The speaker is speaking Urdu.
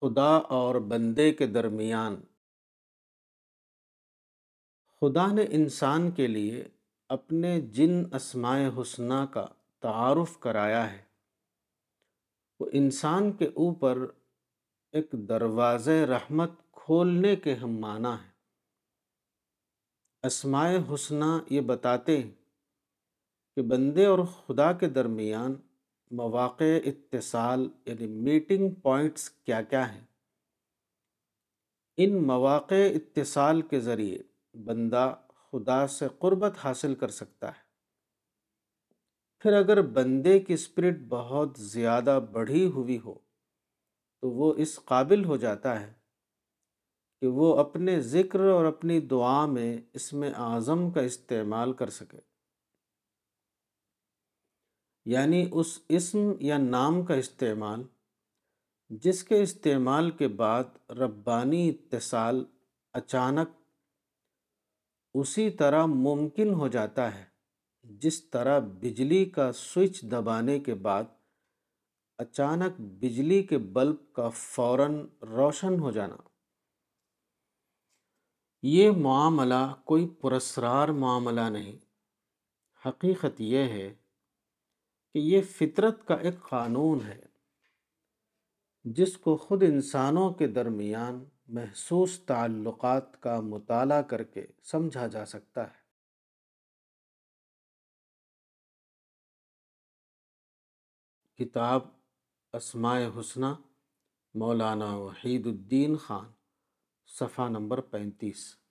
خدا اور بندے کے درمیان۔ خدا نے انسان کے لیے اپنے جن اسمائے حسنہ کا تعارف کرایا ہے۔ وہ انسان کے اوپر ایک دروازے رحمت کھولنے کے ہم معنی ہیں۔ اسمائے حسنہ یہ بتاتے ہیں کہ بندے اور خدا کے درمیان مواقع اتصال یعنی میٹنگ پوائنٹس کیا کیا ہیں؟ ان مواقع اتصال کے ذریعے بندہ خدا سے قربت حاصل کر سکتا ہے۔ پھر اگر بندے کی اسپرٹ بہت زیادہ بڑھی ہوئی ہو، تو وہ اس قابل ہو جاتا ہے کہ وہ اپنے ذکر اور اپنی دعا میں اس میں اعظم کا استعمال کر سکے۔ یعنی اس اسم یا نام کا استعمال، جس کے استعمال کے بعد ربانی اتصال اچانک اسی طرح ممکن ہو جاتا ہے، جس طرح بجلی کا سوئچ دبانے کے بعد اچانک بجلی کے بلب کا فوراً روشن ہو جانا۔ یہ معاملہ کوئی پرسرار معاملہ نہیں۔ حقیقت یہ ہے کہ یہ فطرت کا ایک قانون ہے جس کو خود انسانوں کے درمیان محسوس تعلقات کا مطالعہ کر کے سمجھا جا سکتا ہے۔ کتاب اسماء حسنہ، مولانا وحید الدین خان، صفحہ نمبر پینتیس۔